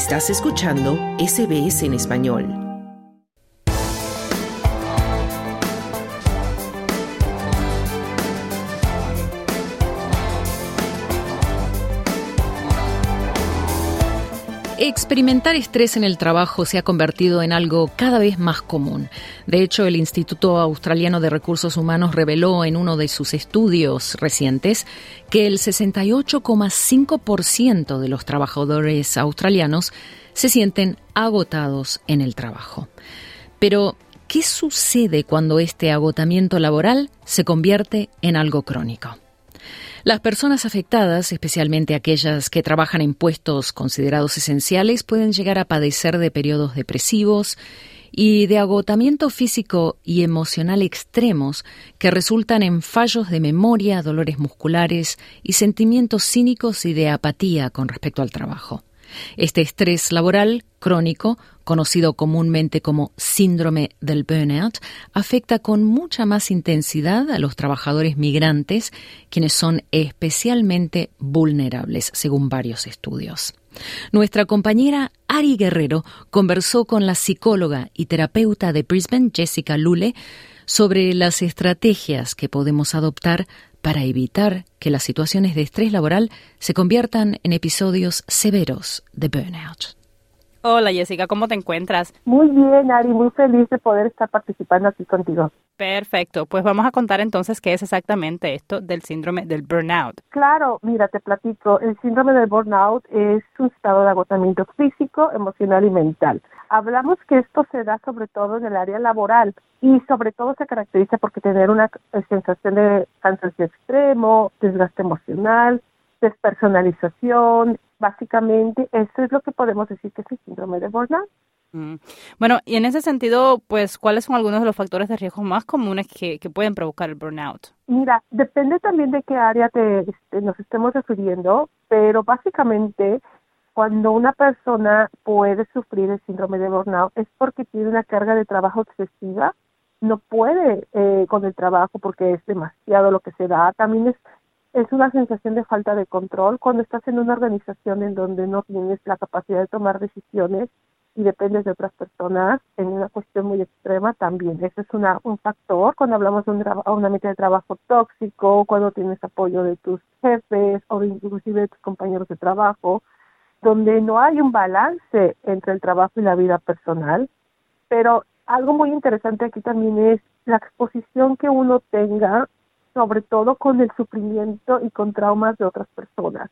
Estás escuchando SBS en español. Experimentar estrés en el trabajo se ha convertido en algo cada vez más común. De hecho, el Instituto Australiano de Recursos Humanos reveló en uno de sus estudios recientes que el 68,5% de los trabajadores australianos se sienten agotados en el trabajo. Pero, ¿qué sucede cuando este agotamiento laboral se convierte en algo crónico? Las personas afectadas, especialmente aquellas que trabajan en puestos considerados esenciales, pueden llegar a padecer de periodos depresivos y de agotamiento físico y emocional extremos que resultan en fallos de memoria, dolores musculares y sentimientos cínicos y de apatía con respecto al trabajo. Este estrés laboral crónico, conocido comúnmente como síndrome del burnout, afecta con mucha más intensidad a los trabajadores migrantes, quienes son especialmente vulnerables, según varios estudios. Nuestra compañera Ari Guerrero conversó con la psicóloga y terapeuta de Brisbane, Jessica Lule, sobre las estrategias que podemos adoptar para evitar que las situaciones de estrés laboral se conviertan en episodios severos de burnout. Hola Jessica, ¿cómo te encuentras? Muy bien, Ari, muy feliz de poder estar participando aquí contigo. Perfecto, pues vamos a contar entonces qué es exactamente esto del síndrome del burnout. Claro, mira, te platico, el síndrome del burnout es un estado de agotamiento físico, emocional y mental. Hablamos que esto se da sobre todo en el área laboral y sobre todo se caracteriza porque tener una sensación de cansancio extremo, desgaste emocional, despersonalización, básicamente eso es lo que podemos decir que es el síndrome de burnout. Mm. Bueno, y en ese sentido, pues, ¿cuáles son algunos de los factores de riesgo más comunes que, pueden provocar el burnout? Mira, depende también de qué área te, este, nos estemos refiriendo, pero básicamente cuando una persona puede sufrir el síndrome de burnout es porque tiene una carga de trabajo excesiva, no puede eh, con el trabajo porque es demasiado lo que se da, también es es una sensación de falta de control cuando estás en una organización en donde no tienes la capacidad de tomar decisiones y dependes de otras personas en una cuestión muy extrema también. Ese es una, un factor cuando hablamos de un, un ambiente de trabajo tóxico, cuando tienes apoyo de tus jefes o inclusive de tus compañeros de trabajo, donde no hay un balance entre el trabajo y la vida personal. Pero algo muy interesante aquí también es la exposición que uno tenga sobre todo con el sufrimiento y con traumas de otras personas.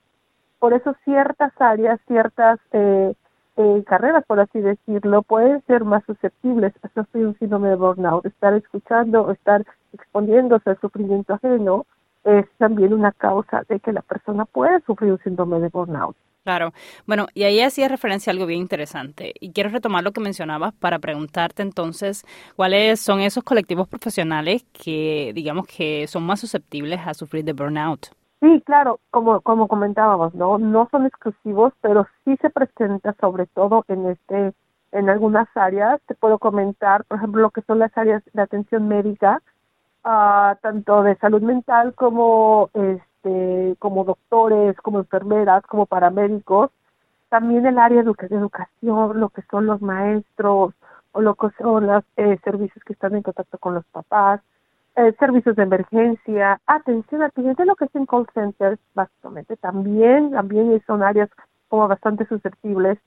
Por eso ciertas áreas, ciertas eh, eh, carreras, por así decirlo, pueden ser más susceptibles a sufrir un síndrome de burnout. Estar escuchando o estar exponiéndose al sufrimiento ajeno es también una causa de que la persona pueda sufrir un síndrome de burnout. Claro. Bueno, y ahí hacía referencia a algo bien interesante. Y quiero retomar lo que mencionabas para preguntarte entonces cuáles son esos colectivos profesionales que, digamos, que son más susceptibles a sufrir de burnout. Sí, claro, como, como comentábamos, ¿no? No son exclusivos, pero sí se presenta sobre todo en este, en algunas áreas. Te puedo comentar, por ejemplo, lo que son las áreas de atención médica, uh, tanto de salud mental como este, como doctores, como enfermeras, como paramédicos, también el área de educación, lo que son los maestros o lo que son los eh, servicios que están en contacto con los papás, eh, servicios de emergencia, atención al cliente, lo que es en call centers, básicamente también, también son áreas como bastante susceptibles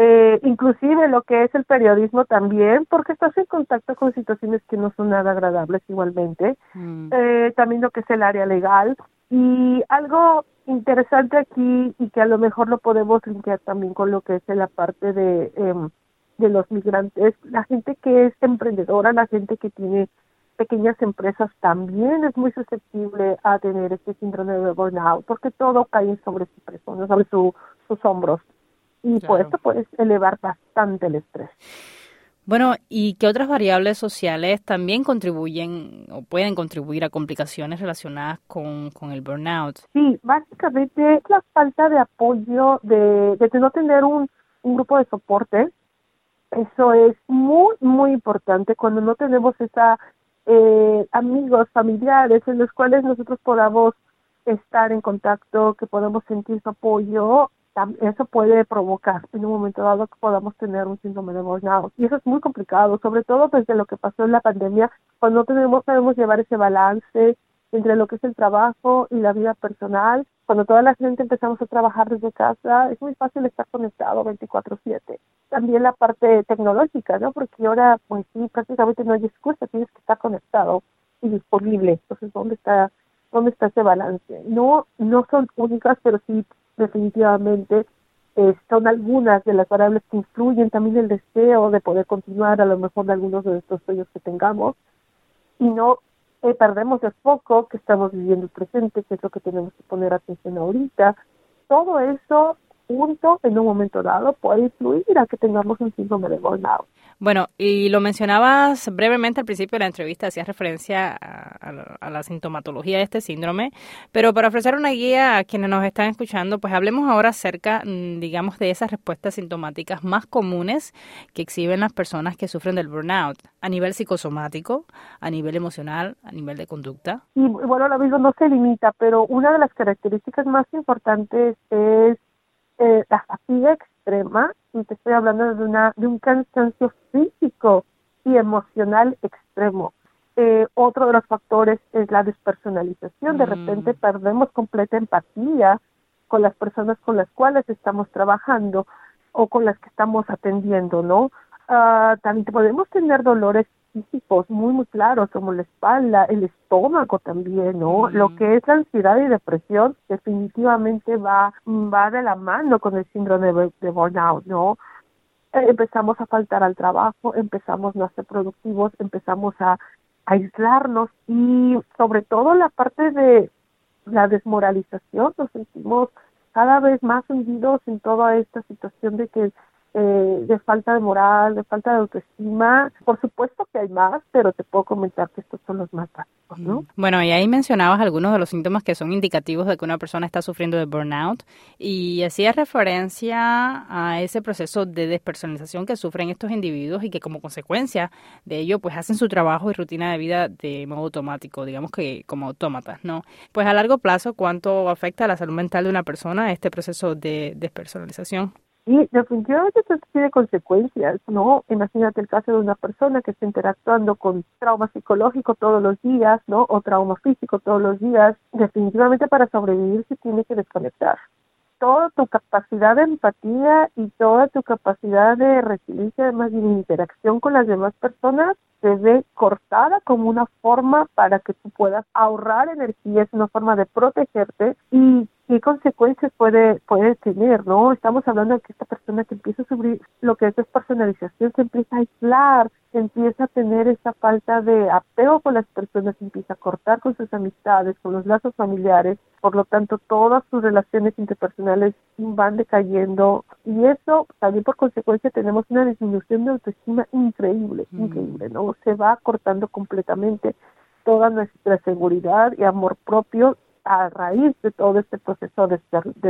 eh, inclusive lo que es el periodismo también, porque estás en contacto con situaciones que no son nada agradables igualmente, mm. eh, también lo que es el área legal y algo interesante aquí y que a lo mejor lo podemos limpiar también con lo que es la parte de, em, de los migrantes, la gente que es emprendedora, la gente que tiene pequeñas empresas también es muy susceptible a tener este síndrome de burnout porque todo cae sobre su persona, sobre su, sus hombros. Y por eso puedes elevar bastante el estrés. Bueno, ¿y qué otras variables sociales también contribuyen o pueden contribuir a complicaciones relacionadas con, el burnout? Sí, básicamente la falta de apoyo, de, de no tener un, un grupo de soporte. Eso es muy, muy importante cuando no tenemos esa eh, amigos, familiares en los cuales nosotros podamos estar en contacto, que podamos sentir su apoyo eso puede provocar en un momento dado que podamos tener un síndrome de burnout. Y eso es muy complicado, sobre todo desde lo que pasó en la pandemia, cuando tenemos, podemos llevar ese balance entre lo que es el trabajo y la vida personal. Cuando toda la gente empezamos a trabajar desde casa, es muy fácil estar conectado 24/7. También la parte tecnológica, ¿no? Porque ahora, pues sí, prácticamente no hay excusa, tienes que estar conectado y disponible. Entonces, ¿dónde está, dónde está ese balance? No, no son únicas, pero sí definitivamente eh, son algunas de las variables que influyen también el deseo de poder continuar a lo mejor de algunos de estos sueños que tengamos y no eh, perdemos de foco que estamos viviendo el presente, que es lo que tenemos que poner atención ahorita. Todo eso junto en un momento dado puede influir a que tengamos un síndrome de burnout. Bueno, y lo mencionabas brevemente al principio de la entrevista, hacías referencia a, la, sintomatología de este síndrome, pero para ofrecer una guía a quienes nos están escuchando, pues hablemos ahora acerca, mm, digamos, de esas respuestas sintomáticas más comunes que exhiben las personas que sufren del burnout, a nivel psicosomático, a nivel emocional, a nivel de conducta. Y bueno, lo mismo no se limita, pero una de las características más importantes es eh, la fatiga extrema, y te estoy hablando de, una, de un cansancio físico y emocional extremo. Eh, otro de los factores es la despersonalización. De mm. repente perdemos completa empatía con las personas con las cuales estamos trabajando o con las que estamos atendiendo, ¿no? Uh, también podemos tener dolores físicos muy, muy claros, como la espalda, el estómago también, ¿no? Lo que es la ansiedad y depresión definitivamente va, va de la mano con el síndrome de, burnout, ¿no? Eh, empezamos a faltar al trabajo, empezamos no a ser productivos, empezamos a, a aislarnos y sobre todo la parte de la desmoralización, nos sentimos cada vez más hundidos en toda esta situación de que eh, de falta de moral, de falta de autoestima. Por supuesto que hay más, pero te puedo comentar que estos son los más básicos, ¿no? Bueno, y ahí mencionabas algunos de los síntomas que son indicativos de que una persona está sufriendo de burnout y hacías referencia a ese proceso de despersonalización que sufren estos individuos y que como consecuencia de ello pues hacen su trabajo y rutina de vida de modo automático, digamos que como autómatas, ¿no? Pues a largo plazo, ¿cuánto afecta a la salud mental de una persona este proceso de despersonalización? Y definitivamente esto tiene consecuencias, ¿no? Imagínate el caso de una persona que está interactuando con trauma psicológico todos los días, ¿no? O trauma físico todos los días. Definitivamente para sobrevivir se tiene que desconectar. Toda tu capacidad de empatía y toda tu capacidad de resiliencia, además de interacción con las demás personas, se ve cortada como una forma para que tú puedas ahorrar energía, es una forma de protegerte y qué consecuencias puede, puede tener, ¿no? Estamos hablando de que esta persona que empieza a sufrir lo que es despersonalización se empieza a aislar, se empieza a tener esa falta de apego con las personas, se empieza a cortar con sus amistades, con los lazos familiares, por lo tanto todas sus relaciones interpersonales van decayendo y eso también por consecuencia tenemos una disminución de autoestima increíble, mm. increíble, ¿no? Se va cortando completamente toda nuestra seguridad y amor propio a raíz de todo este proceso de,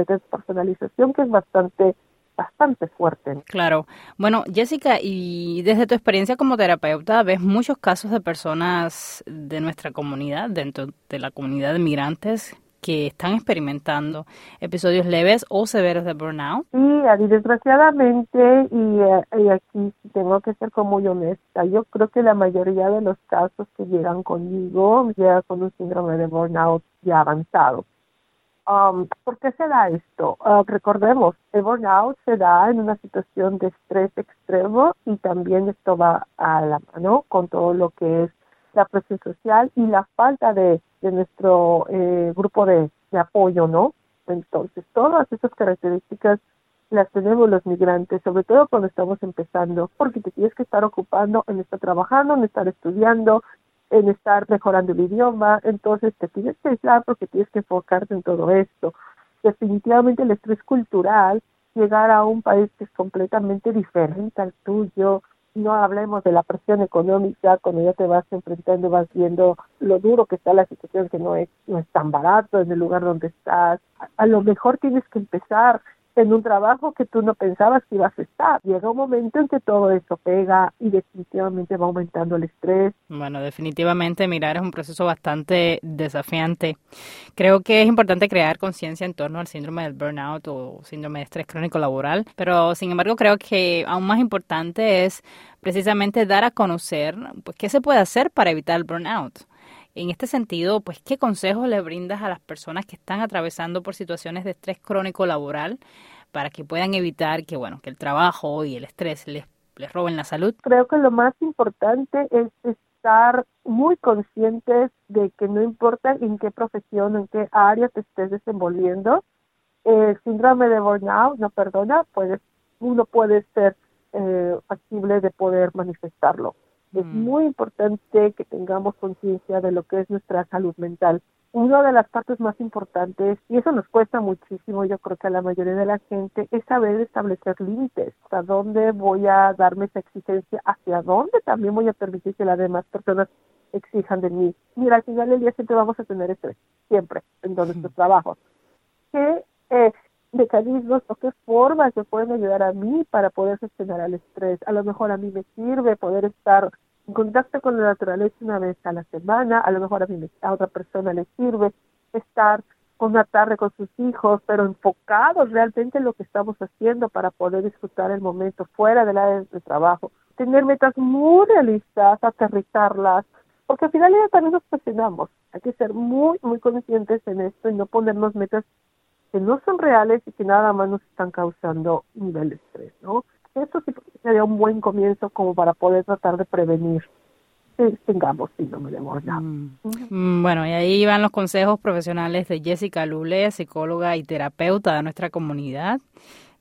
despersonalización que es bastante bastante fuerte. Claro. Bueno, Jessica, y desde tu experiencia como terapeuta, ves muchos casos de personas de nuestra comunidad, dentro de la comunidad de migrantes, que están experimentando episodios leves o severos de burnout? Sí, desgraciadamente, y, eh, y, aquí tengo que ser como muy honesta, yo creo que la mayoría de los casos que llegan conmigo llegan con un síndrome de burnout ya avanzado. Um, ¿Por qué se da esto? Uh, recordemos, el burnout se da en una situación de estrés extremo y también esto va a la mano con todo lo que es la presión social y la falta de, de nuestro eh, grupo de, apoyo, ¿no? Entonces, todas esas características las tenemos los migrantes, sobre todo cuando estamos empezando, porque te tienes que estar ocupando en estar trabajando, en estar estudiando, en estar mejorando el idioma, entonces te tienes que aislar porque tienes que enfocarte en todo esto. Definitivamente el estrés cultural, llegar a un país que es completamente diferente al tuyo, no hablemos de la presión económica, cuando ya te vas enfrentando, vas viendo lo duro que está la situación, que no es, no es tan barato en el lugar donde estás. A, lo mejor tienes que empezar en un trabajo que tú no pensabas que ibas a estar. Llega un momento en que todo eso pega y definitivamente va aumentando el estrés. Bueno, definitivamente mirar es un proceso bastante desafiante. Creo que es importante crear conciencia en torno al síndrome del burnout o síndrome de estrés crónico laboral, pero sin embargo creo que aún más importante es precisamente dar a conocer pues, qué se puede hacer para evitar el burnout. En este sentido, pues, ¿qué consejos le brindas a las personas que están atravesando por situaciones de estrés crónico laboral para que puedan evitar que, bueno, que el trabajo y el estrés les, les roben la salud? Creo que lo más importante es estar muy conscientes de que no importa en qué profesión, en qué área te estés desenvolviendo, el síndrome de burnout no perdona, puede, uno puede ser eh, factible de poder manifestarlo. Es mm. muy importante que tengamos conciencia de lo que es nuestra salud mental. Una de las partes más importantes, y eso nos cuesta muchísimo, yo creo que a la mayoría de la gente, es saber establecer límites. Hasta dónde voy a darme esa exigencia, hacia dónde también voy a permitir que las demás personas exijan de mí. Mira, al final del día siempre vamos a tener estrés, siempre, en todos nuestros trabajos. ¿Qué eh, mecanismos o qué formas me pueden ayudar a mí para poder gestionar el estrés. A lo mejor a mí me sirve poder estar en contacto con la naturaleza una vez a la semana, a lo mejor a, mí, a otra persona le sirve estar una tarde con sus hijos, pero enfocados realmente en lo que estamos haciendo para poder disfrutar el momento fuera del área de trabajo. Tener metas muy realistas, aterrizarlas, porque al final ya también nos presionamos. Hay que ser muy, muy conscientes en esto y no ponernos metas que no son reales y que nada más nos están causando nivel de estrés, ¿no? Eso sí sería un buen comienzo como para poder tratar de prevenir que tengamos síndrome de burnout. Mm. Bueno, y ahí van los consejos profesionales de Jessica Lule, psicóloga y terapeuta de nuestra comunidad.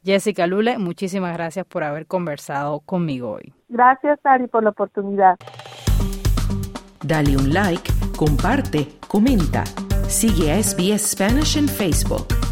Jessica Lule, muchísimas gracias por haber conversado conmigo hoy. Gracias, Ari, por la oportunidad. Dale un like, comparte, comenta. Sigue a SBS Spanish en Facebook.